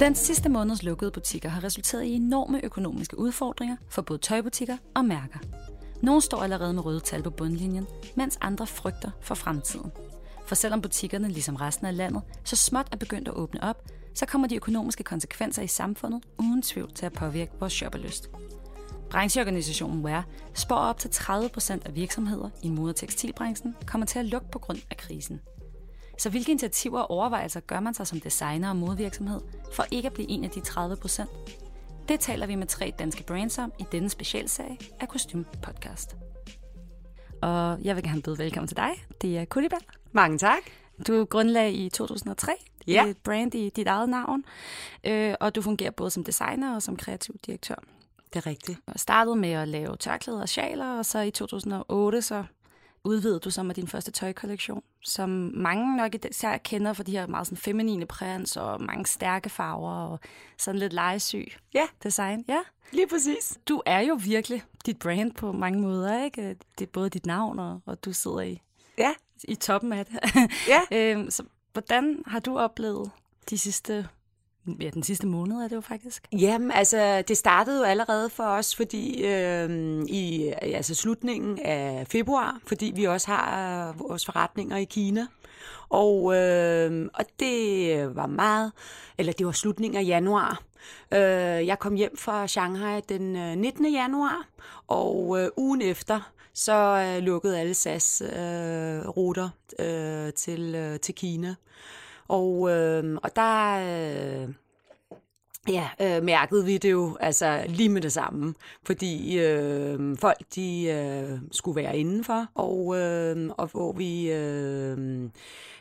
Den sidste måneds lukkede butikker har resulteret i enorme økonomiske udfordringer for både tøjbutikker og mærker. Nogle står allerede med røde tal på bundlinjen, mens andre frygter for fremtiden. For selvom butikkerne, ligesom resten af landet, så småt er begyndt at åbne op, så kommer de økonomiske konsekvenser i samfundet uden tvivl til at påvirke vores shopperlyst. Brancheorganisationen WEAR spår op til 30% af virksomheder i mode- og tekstilbranchen kommer til at lukke på grund af krisen. Så hvilke initiativer og overvejelser gør man sig som designer og modevirksomhed for ikke at blive en af de 30%? Det taler vi med tre danske brands om i denne specialserie af Kostym Podcast. Og jeg vil gerne byde velkommen til dig. Det er Kulibal. Mange tak. Du grundlagde i 2003 Ja. et brand i dit eget navn, øh, og du fungerer både som designer og som kreativ direktør. Det er rigtigt. Og startede med at lave tørklæder og sjaler, og så i 2008 så udvidede du så med din første tøjkollektion, som mange nok især kender for de her meget sådan feminine prints og mange stærke farver og sådan lidt legesyg Ja. design. Ja. Lige præcis. Du er jo virkelig dit brand på mange måder, ikke? Det er både dit navn, og, og du sidder i, Ja. i toppen af det. Ja. øhm, så hvordan har du oplevet de sidste, ja, den sidste måned er det jo faktisk? Jamen, altså, det startede jo allerede for os, fordi øh, i altså, slutningen af februar, fordi vi også har øh, vores forretninger i Kina. Og, øh, og det var meget, eller det var slutningen af januar. Øh, jeg kom hjem fra Shanghai den øh, 19. januar, og øh, ugen efter, så øh, lukkede alle SAS-ruter øh, øh, til, øh, til Kina. Og, øh, og der... Øh, Ja, øh, mærkede vi det jo altså lige med det samme, fordi øh, folk de øh, skulle være indenfor, og, øh, og hvor vi øh,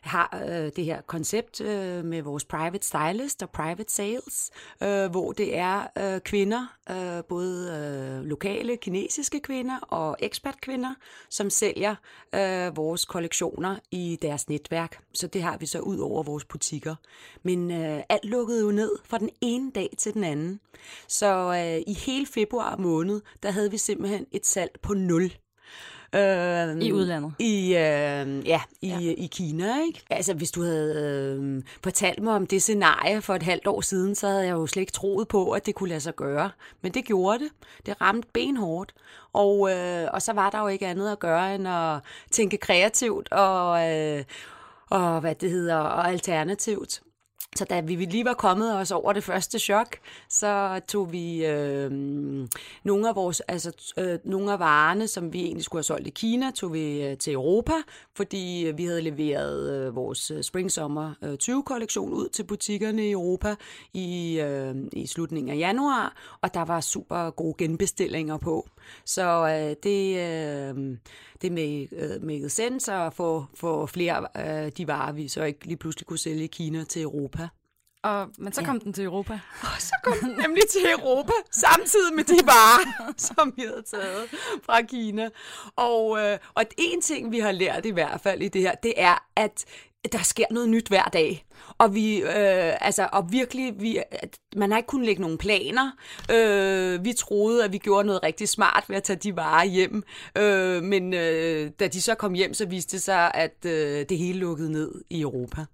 har øh, det her koncept øh, med vores private stylist og private sales, øh, hvor det er øh, kvinder, øh, både øh, lokale kinesiske kvinder og ekspertkvinder, som sælger øh, vores kollektioner i deres netværk. Så det har vi så ud over vores butikker. Men øh, alt lukkede jo ned fra den ene dag til den anden. Så øh, i hele februar måned, der havde vi simpelthen et salg på nul. Øh, I udlandet? I, øh, ja, i, ja. i Kina, ikke? Altså, hvis du havde øh, fortalt mig om det scenarie for et halvt år siden, så havde jeg jo slet ikke troet på, at det kunne lade sig gøre. Men det gjorde det. Det ramte benhårdt. Og, øh, og så var der jo ikke andet at gøre, end at tænke kreativt og, øh, og hvad det hedder, og alternativt. Så da vi lige var kommet os over det første chok, så tog vi øh, nogle af vores, altså øh, nogle af varerne, som vi egentlig skulle have solgt i Kina, tog vi øh, til Europa, fordi øh, vi havde leveret øh, vores øh, spring-sommer øh, 20 kollektion ud til butikkerne i Europa i, øh, i slutningen af januar, og der var super gode genbestillinger på. Så øh, det, øh, det med, øh, med sense at få, få flere af øh, de varer, vi så ikke lige pludselig kunne sælge i Kina til Europa. Og, men så kom den til Europa. Og så kom den nemlig til Europa, samtidig med de varer, som vi havde taget fra Kina. Og, øh, og en ting, vi har lært i hvert fald i det her, det er, at der sker noget nyt hver dag. Og vi, øh, altså, og virkelig, vi, at man har ikke kunnet lægge nogen planer. Øh, vi troede, at vi gjorde noget rigtig smart ved at tage de varer hjem. Øh, men øh, da de så kom hjem, så viste det sig, at øh, det hele lukkede ned i Europa.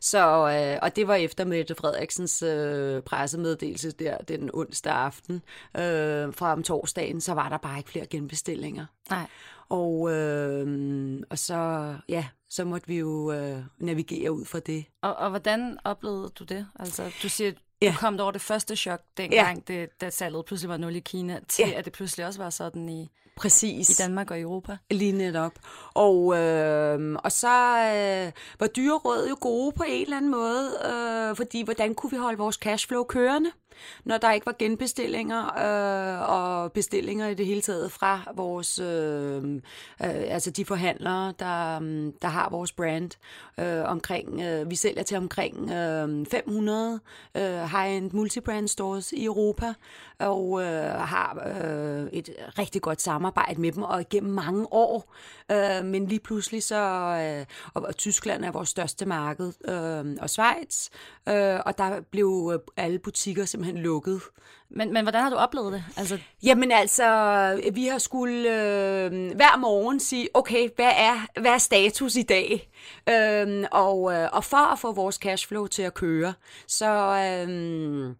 Så, øh, og det var efter Mette Frederiksens øh, pressemeddelelse der den onsdag aften. Øh, fra om torsdagen, så var der bare ikke flere genbestillinger. Nej. Og, øh, og så, ja, så måtte vi jo øh, navigere ud fra det. Og, og hvordan oplevede du det? Altså, du siger, du Ja. kom over det første chok, dengang ja. det, da salget pludselig var 0 i Kina, til Ja. at det pludselig også var sådan i, Præcis. i Danmark og Europa. Lige netop. Og, øh, og så øh, var dyreråd jo gode på en eller anden måde, øh, fordi hvordan kunne vi holde vores cashflow kørende? Når der ikke var genbestillinger øh, og bestillinger i det hele taget fra vores, øh, øh, altså de forhandlere, der, mm, der har vores brand øh, omkring, øh, vi sælger til omkring øh, 500 øh, high-end multibrand stores i Europa, og øh, har øh, et rigtig godt samarbejde med dem, og igennem mange år, øh, men lige pludselig så, øh, og, og Tyskland er vores største marked, øh, og Schweiz, øh, og der blev alle butikker simpelthen lukket. Men, men hvordan har du oplevet det? Altså... Jamen altså, vi har skulle øh, hver morgen sige, okay, hvad er, hvad er status i dag? Øh, og, øh, og for at få vores cashflow til at køre, så... Øh,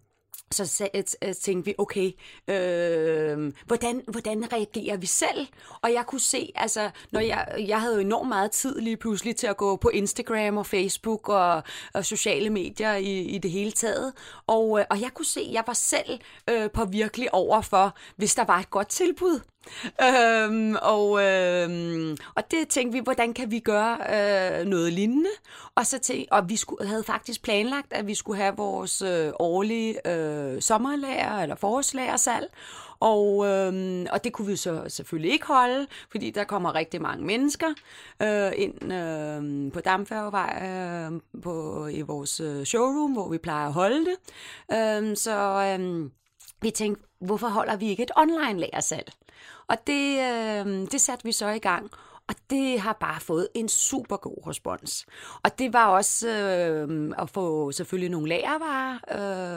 så øh, øh, tænkte vi, okay, øh, hvordan, hvordan reagerer vi selv? Og jeg kunne se, altså, når jeg, jeg havde jo enormt meget tid lige pludselig til at gå på Instagram og Facebook og, og sociale medier i, i det hele taget. Og, øh, og jeg kunne se, at jeg var selv øh, på virkelig over for, hvis der var et godt tilbud øhm, og, øhm, og det tænkte vi, hvordan kan vi gøre øh, noget lignende? Og, så tænkte, og vi skulle, havde faktisk planlagt, at vi skulle have vores øh, årlige øh, sommerlager eller forårslagersalg. Og, øhm, og det kunne vi så selvfølgelig ikke holde, fordi der kommer rigtig mange mennesker øh, ind øh, på Damfærgevej øh, på, i vores øh, showroom, hvor vi plejer at holde det. Øh, så øh, vi tænkte, hvorfor holder vi ikke et online lagersalg? Og det, øh, det satte vi så i gang. Og det har bare fået en super god respons. Og det var også øh, at få selvfølgelig nogle lagervarer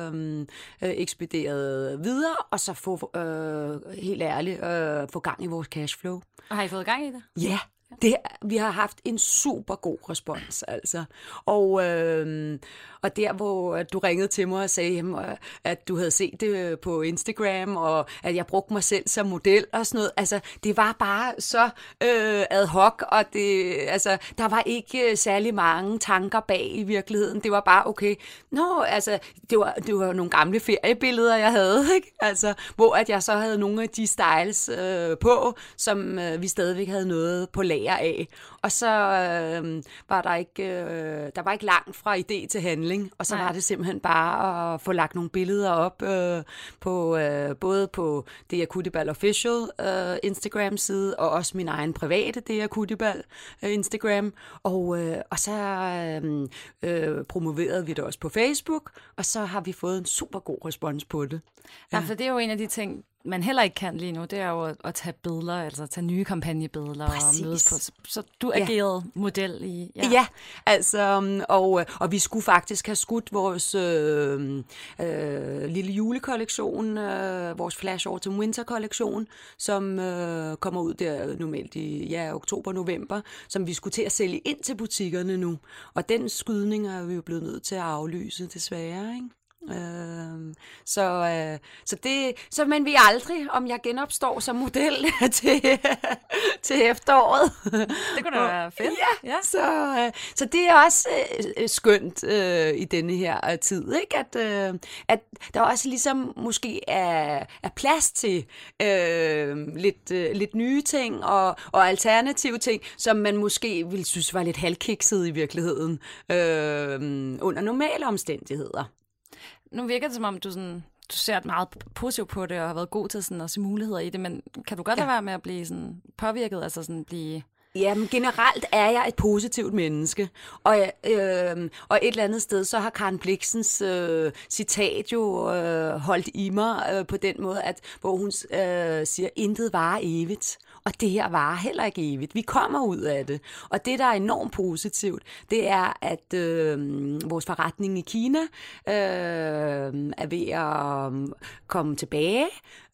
øh, øh, ekspederet videre, og så få, øh, helt ærligt, øh, få gang i vores cashflow. Og har I fået gang i det? Ja, det, vi har haft en super god respons, altså. Og, øh, og der, hvor du ringede til mig og sagde, øh, at du havde set det øh, på Instagram, og at jeg brugte mig selv som model og sådan noget, altså, det var bare så øh, ad hoc, og det, altså, der var ikke øh, særlig mange tanker bag i virkeligheden. Det var bare, okay, nå, altså, det var, det var nogle gamle feriebilleder, jeg havde, ikke? Altså, hvor at jeg så havde nogle af de styles øh, på, som øh, vi stadigvæk havde noget på lager af. Og så øh, var der ikke, øh, der var ikke langt fra idé til handling, og så Nej. var det simpelthen bare at få lagt nogle billeder op øh, på øh, både på det Akutibal Official øh, Instagram side og også min egen private det Akutibal øh, Instagram, og øh, og så øh, øh, promoverede vi det også på Facebook, og så har vi fået en super god respons på det. Ja, ja for det er jo en af de ting, man heller ikke kan lige nu, det er jo at, at tage billeder, altså tage nye kampagnebilleder Præcis. og mødes på. Så, du agerede ja. model i... Ja, ja altså, um, og, og vi skulle faktisk have skudt vores øh, øh, lille julekollektion, øh, vores Flash Autumn Winter kollektion, som øh, kommer ud der normalt i ja, oktober-november, som vi skulle til at sælge ind til butikkerne nu. Og den skydning er vi jo blevet nødt til at aflyse, desværre, ikke? Øh, så, øh, så det, så men vi aldrig, om jeg genopstår som model til, til efteråret. Det kunne da være fedt. Ja, ja. Så, øh, så det er også øh, skønt øh, i denne her tid, ikke? At, øh, at der også ligesom måske er, er plads til øh, lidt, øh, lidt nye ting og, og alternative ting, som man måske ville synes var lidt halvkikset i virkeligheden øh, under normale omstændigheder nu virker det som om, du, sådan, du ser meget positivt på det, og har været god til sådan, at se muligheder i det, men kan du godt ja. lade være med at blive sådan påvirket, altså sådan blive... Jamen generelt er jeg et positivt menneske, og, øh, og et eller andet sted, så har Karen Bliksens øh, citat jo øh, holdt i mig øh, på den måde, at hvor hun øh, siger, intet varer evigt. Og det her varer heller ikke evigt. Vi kommer ud af det. Og det, der er enormt positivt, det er, at øh, vores forretning i Kina øh, er ved at øhm, komme tilbage.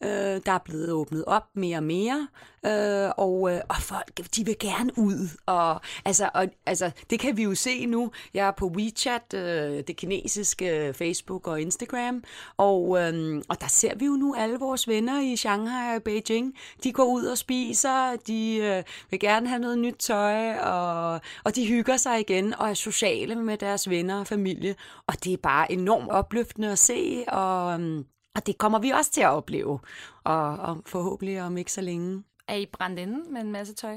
Øh, der er blevet åbnet op mere og mere. Øh, og, øh, og folk, de vil gerne ud. Og, altså, og, altså, det kan vi jo se nu. Jeg er på WeChat, øh, det kinesiske øh, Facebook og Instagram, og, øh, og der ser vi jo nu alle vores venner i Shanghai og Beijing. De går ud og spiser, de øh, vil gerne have noget nyt tøj, og, og de hygger sig igen og er sociale med deres venner og familie. Og det er bare enormt opløftende at se, og, og det kommer vi også til at opleve, og, og forhåbentlig om ikke så længe. Er I brændt inde med en masse tøj?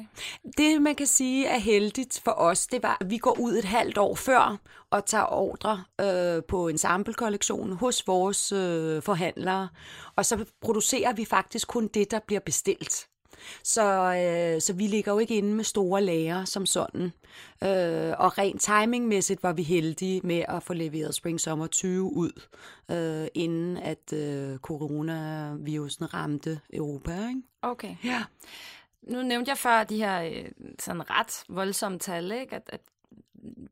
Det, man kan sige er heldigt for os, det var, at vi går ud et halvt år før og tager ordre øh, på en sample-kollektion hos vores øh, forhandlere. Og så producerer vi faktisk kun det, der bliver bestilt. Så, øh, så vi ligger jo ikke inde med store lager som sådan. Øh, og rent timingmæssigt var vi heldige med at få leveret Spring Summer 20 ud, øh, inden at øh, coronavirusen ramte Europa. Ikke? Okay. Ja. Nu nævnte jeg før de her øh, sådan ret voldsomme tal, ikke? At, at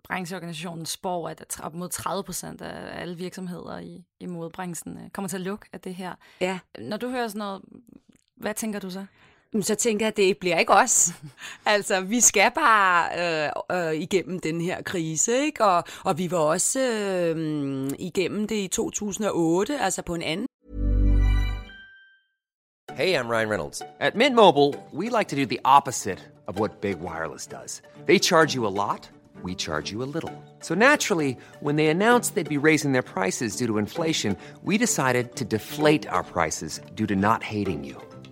brancheorganisationen spår, at op mod 30 procent af alle virksomheder i, i modebranchen øh, kommer til at lukke af det her. Ja. Når du hører sådan noget, hvad tænker du så? Så tænker jeg, at det bliver ikke os. altså, vi skal bare øh, øh, igennem den her krise, ikke? Og, og vi var også øh, igennem det i 2008, altså på en anden Hey, I'm Ryan Reynolds. At Mint Mobile, we like to do the opposite of what Big Wireless does. They charge you a lot, we charge you a little. So naturally, when they announced they'd be raising their prices due to inflation, we decided to deflate our prices due to not hating you.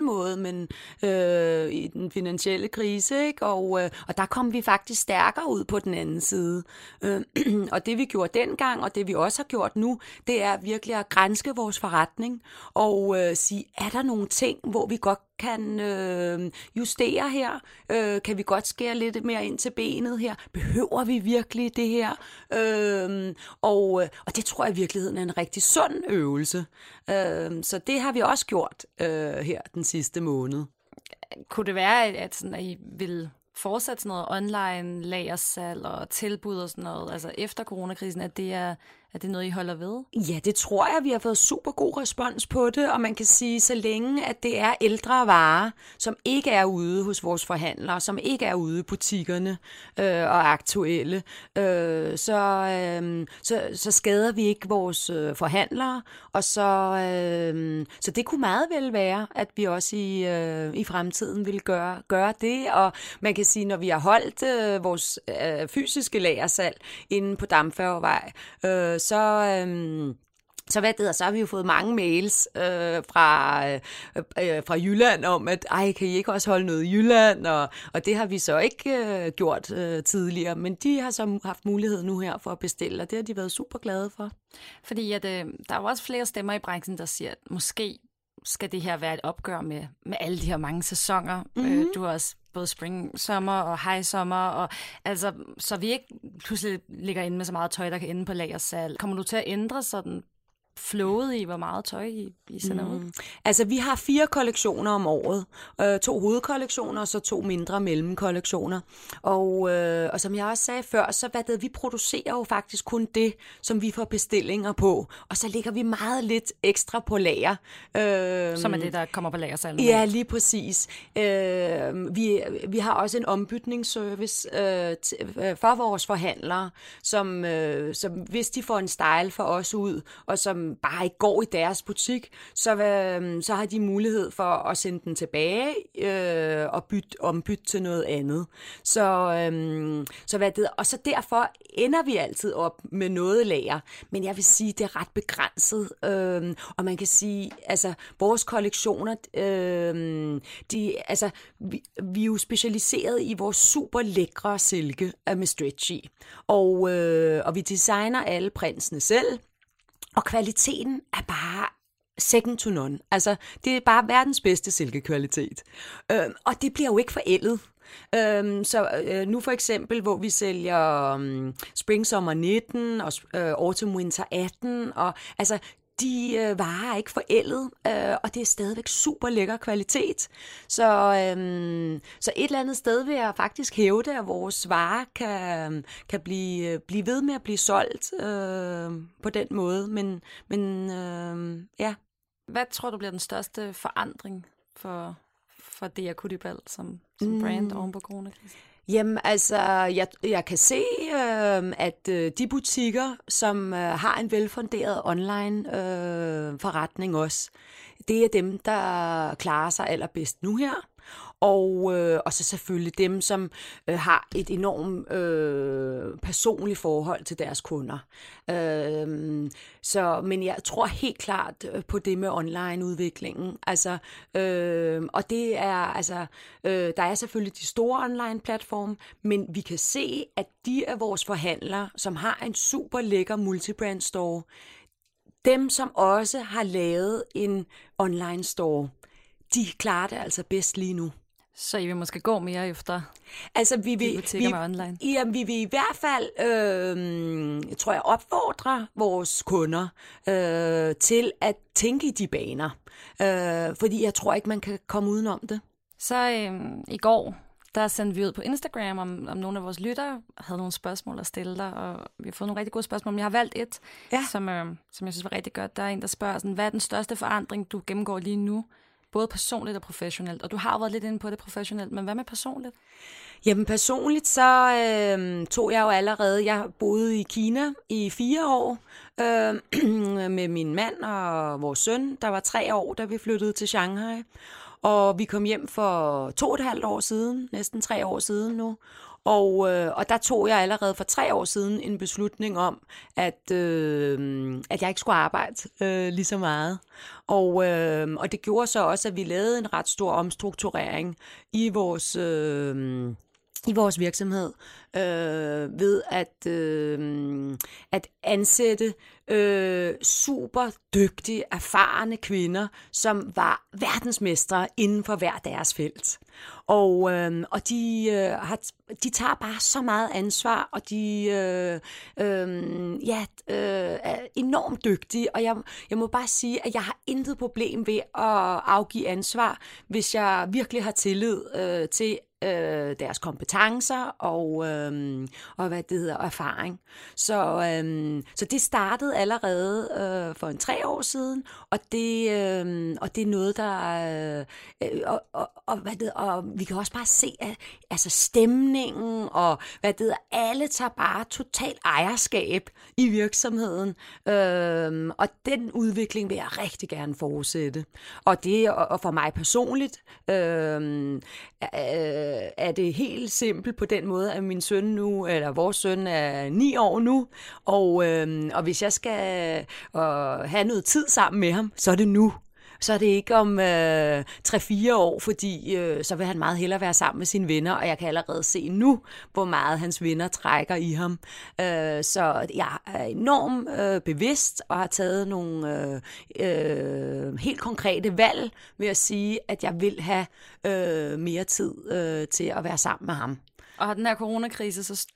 Måde, men øh, i den finansielle krise, ikke? Og, øh, og der kom vi faktisk stærkere ud på den anden side. Øh, og det vi gjorde dengang, og det vi også har gjort nu, det er virkelig at grænske vores forretning og øh, sige, er der nogle ting, hvor vi godt kan øh, justere her? Øh, kan vi godt skære lidt mere ind til benet her? Behøver vi virkelig det her? Øh, og, og det tror jeg i virkeligheden er en rigtig sund øvelse. Øh, så det har vi også gjort øh, her den sidste måned. Kunne det være, at, sådan, at I vil fortsætte sådan noget online lagersalg og tilbud og sådan noget, altså efter coronakrisen, at det er, er det noget, I holder ved? Ja, det tror jeg. Vi har fået super god respons på det, og man kan sige, så længe at det er ældre varer, som ikke er ude hos vores forhandlere, som ikke er ude i butikkerne øh, og aktuelle, øh, så, øh, så, så skader vi ikke vores øh, forhandlere, og så, øh, så det kunne meget vel være, at vi også i, øh, i fremtiden vil gøre, gøre det, og man kan sige, når vi har holdt øh, vores øh, fysiske lagersalg inde på Damfærgevej, øh, så... Øh, så hvad det hedder, så har vi jo fået mange mails øh, fra, øh, øh, fra Jylland om, at ej, kan I ikke også holde noget i Jylland? Og, og det har vi så ikke øh, gjort øh, tidligere, men de har så haft mulighed nu her for at bestille, og det har de været super glade for. Fordi at, øh, der er jo også flere stemmer i branchen, der siger, at måske skal det her være et opgør med, med alle de her mange sæsoner. Mm-hmm. Øh, du har også både spring, sommer og high sommer, og altså, så vi ikke pludselig ligger inde med så meget tøj, der kan ende på lagersal. Kommer du til at ændre sådan flowet i, hvor meget tøj I, I sender mm. ud? Altså, vi har fire kollektioner om året. Øh, to hovedkollektioner, og så to mindre mellemkollektioner. Og, øh, og som jeg også sagde før, så hvad det, vi producerer jo faktisk kun det, som vi får bestillinger på. Og så ligger vi meget lidt ekstra på lager. Øh, som er det, der kommer på lagersalen? Ja, lige præcis. Øh, vi, vi har også en ombytningsservice øh, øh, for vores forhandlere, som, øh, som hvis de får en style for os ud, og som bare ikke går i deres butik, så, øh, så har de mulighed for at sende den tilbage øh, og bytte, ombytte til noget andet. Så, øh, så hvad det, og så derfor ender vi altid op med noget lager. Men jeg vil sige, det er ret begrænset. Øh, og man kan sige, altså vores kollektioner, øh, de, altså, vi, vi er jo specialiseret i vores super lækre silke øh, med stretch i. Og, øh, og vi designer alle prinsene selv. Og kvaliteten er bare second to none. Altså, det er bare verdens bedste silkekvalitet. Øh, og det bliver jo ikke forældet. Øhm, så øh, nu for eksempel, hvor vi sælger øh, Spring Summer 19 og øh, Autumn Winter 18, og altså de øh, varer er ikke forældet, øh, og det er stadigvæk super lækker kvalitet. Så, øh, så et eller andet sted vil jeg faktisk hævde, at vores varer kan, kan blive, øh, blive ved med at blive solgt øh, på den måde. Men, men øh, ja. Hvad tror du bliver den største forandring for, for det Akutibal som, som brand mm. oven på coronakrisen? Jamen altså, jeg, jeg kan se, øh, at øh, de butikker, som øh, har en velfunderet online øh, forretning også, det er dem, der klarer sig allerbedst nu her og, øh, og så selvfølgelig dem, som øh, har et enormt øh, personligt forhold til deres kunder. Øh, så, men jeg tror helt klart øh, på det med online-udviklingen. Altså, øh, og det er, altså, øh, der er selvfølgelig de store online-platforme, men vi kan se, at de af vores forhandlere, som har en super lækker multibrand store, dem, som også har lavet en online store, de klarer det altså bedst lige nu. Så I vil måske gå mere efter altså, vi vil, vi, med online? Jamen, vi vil i hvert fald, øh, tror jeg, opfordre vores kunder øh, til at tænke i de baner. Øh, fordi jeg tror ikke, man kan komme udenom det. Så øh, i går, der sendte vi ud på Instagram, om, om nogle af vores lyttere havde nogle spørgsmål at stille dig, og vi har fået nogle rigtig gode spørgsmål. Men jeg har valgt et, ja. som, øh, som jeg synes var rigtig godt. Der er en, der spørger, sådan, hvad er den største forandring, du gennemgår lige nu både personligt og professionelt. Og du har været lidt inde på det professionelt, men hvad med personligt? Jamen personligt, så øh, tog jeg jo allerede, jeg boede i Kina i fire år øh, med min mand og vores søn, der var tre år, da vi flyttede til Shanghai. Og vi kom hjem for to og et halvt år siden, næsten tre år siden nu. Og, øh, og der tog jeg allerede for tre år siden en beslutning om, at, øh, at jeg ikke skulle arbejde øh, lige så meget. Og, øh, og det gjorde så også, at vi lavede en ret stor omstrukturering i vores... Øh, i vores virksomhed øh, ved at, øh, at ansætte øh, super dygtige, erfarne kvinder, som var verdensmestre inden for hver deres felt. Og, øh, og de, øh, har, de tager bare så meget ansvar, og de øh, øh, ja, øh, er enormt dygtige. Og jeg, jeg må bare sige, at jeg har intet problem ved at afgive ansvar, hvis jeg virkelig har tillid øh, til, øh, deres kompetencer og, øh, og hvad det hedder, erfaring. Så, øh, så det startede allerede øh, for en tre år siden, og det, øh, og det er noget, der... Øh, øh, og, og, og, hvad det, og vi kan også bare se, at altså stemningen og hvad det hedder, alle tager bare total ejerskab i virksomheden. Øh, og den udvikling vil jeg rigtig gerne fortsætte. Og det, og for mig personligt, øhm, øh, øh, er det helt simpelt på den måde, at min søn nu, eller vores søn er ni år nu, og, øh, og hvis jeg skal øh, have noget tid sammen med ham, så er det nu så er det ikke om øh, 3-4 år, fordi øh, så vil han meget hellere være sammen med sine venner, og jeg kan allerede se nu, hvor meget hans venner trækker i ham. Øh, så jeg er enormt øh, bevidst og har taget nogle øh, øh, helt konkrete valg ved at sige, at jeg vil have øh, mere tid øh, til at være sammen med ham. Og har den her coronakrise så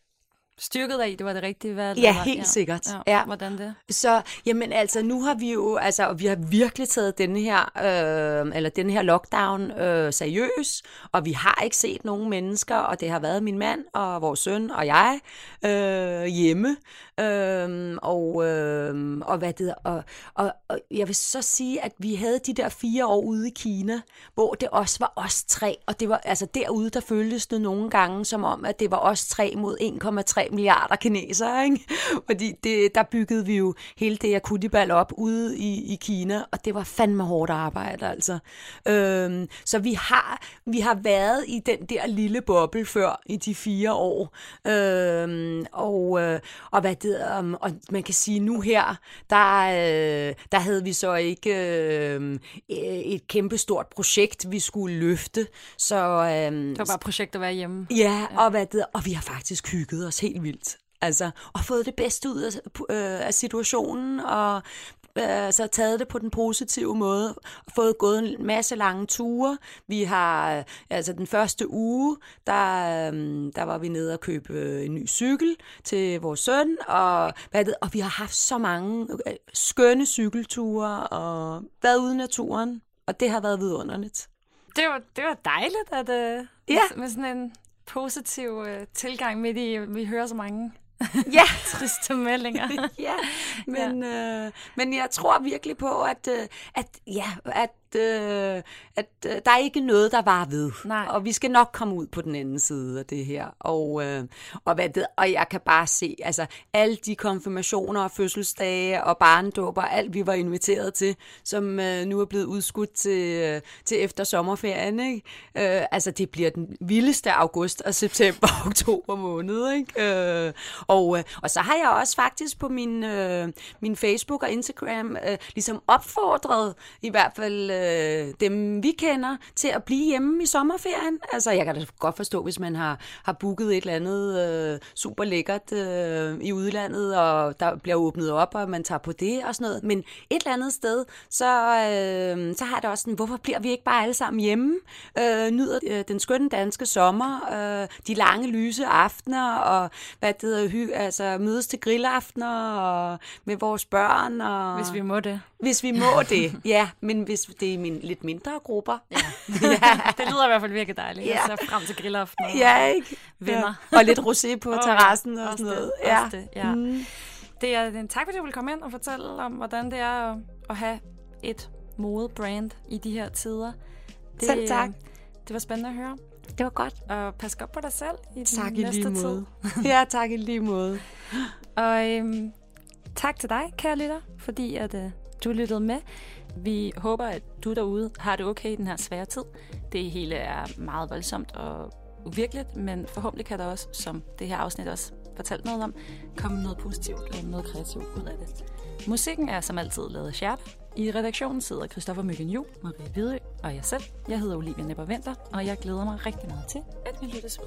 styrket af, det var det rigtige valg? Ja, helt ja. sikkert. Ja. ja. Hvordan det? Så, jamen altså, nu har vi jo, altså, vi har virkelig taget denne her, øh, eller denne her lockdown øh, seriøs, og vi har ikke set nogen mennesker, og det har været min mand og vores søn og jeg øh, hjemme. Øhm, og, øhm, og, hvad det, og, og, og jeg vil så sige, at vi havde de der fire år ude i Kina, hvor det også var os tre, og det var altså derude, der føltes det nogle gange som om, at det var os tre mod 1,3 milliarder kinesere, ikke? fordi det, der byggede vi jo hele det akutibal op ude i, i Kina, og det var fandme hårdt arbejde, altså. Øhm, så vi har, vi har været i den der lille boble før i de fire år, øhm, og, øh, og hvad det um, og man kan sige, nu her, der, øh, der havde vi så ikke øh, et kæmpestort projekt, vi skulle løfte. Så, øh, det var bare projekt at være hjemme. Ja, ja. Og, hvad det, og vi har faktisk hygget os helt vildt. Altså, og fået det bedste ud af, øh, af situationen, og altså taget det på den positive måde, fået gået en masse lange ture. Vi har, øh, altså den første uge, der, øhm, der var vi nede og købe øh, en ny cykel til vores søn, og, hvad det, og vi har haft så mange øh, skønne cykelture, og været ude i naturen, og det har været vidunderligt. Det var, det var dejligt, at uh, Ja. med sådan en positiv uh, tilgang midt i, vi hører så mange Ja, triste meldinger. ja, men, ja. Øh, men jeg tror virkelig på, at, øh, at, ja, at, øh, at øh, der er ikke noget, der var ved. Nej. Og vi skal nok komme ud på den anden side af det her. Og, øh, og, hvad det, og jeg kan bare se, altså alle de konfirmationer og fødselsdage og barndåber, alt vi var inviteret til, som øh, nu er blevet udskudt til, øh, til efter sommerferien. Ikke? Øh, altså det bliver den vildeste august og september og oktober måned. Ikke? Øh, og, øh, og så har jeg også faktisk på min, øh, min Facebook og Instagram øh, ligesom opfordret i hvert fald øh, dem, vi kender, til at blive hjemme i sommerferien. Altså jeg kan da godt forstå, hvis man har, har booket et eller andet øh, super lækkert øh, i udlandet, og der bliver åbnet op, og man tager på det og sådan noget. Men et eller andet sted, så, øh, så har det også sådan, hvorfor bliver vi ikke bare alle sammen hjemme? Øh, nyder øh, den skønne danske sommer, øh, de lange lyse aftener, og hvad det hedder, hy, altså mødes til grillaftener og med vores børn. Og, Hvis vi må det. hvis vi må det, ja. Men hvis det er min, lidt mindre grupper. Ja, Det lyder i hvert fald virkelig dejligt. Ja. Jeg ser frem til grillaften. ja ikke? Venner. Ja. Og lidt rosé på Åh, terrassen og sådan noget. Det, Ja. det, ja. Mm. Det er en tak, fordi du vil komme ind og fortælle om, hvordan det er at, at have et modebrand i de her tider. Det, Selv tak. Det var spændende at høre. Det var godt. Og pas godt på dig selv i Tak den i næste lige tid. måde. ja, tak i lige måde. Og øhm, tak til dig, kære lytter, fordi at, øh, du lyttede med. Vi håber, at du derude har det okay i den her svære tid. Det hele er meget voldsomt og uvirkeligt, men forhåbentlig kan der også, som det her afsnit også fortalt noget om, komme noget positivt og noget kreativt ud af det. Musikken er som altid lavet af I redaktionen sidder Christoffer Myggen Juhl, Marie Hvidø og jeg selv. Jeg hedder Olivia Nepper Venter, og jeg glæder mig rigtig meget til, at vi lyttes ved.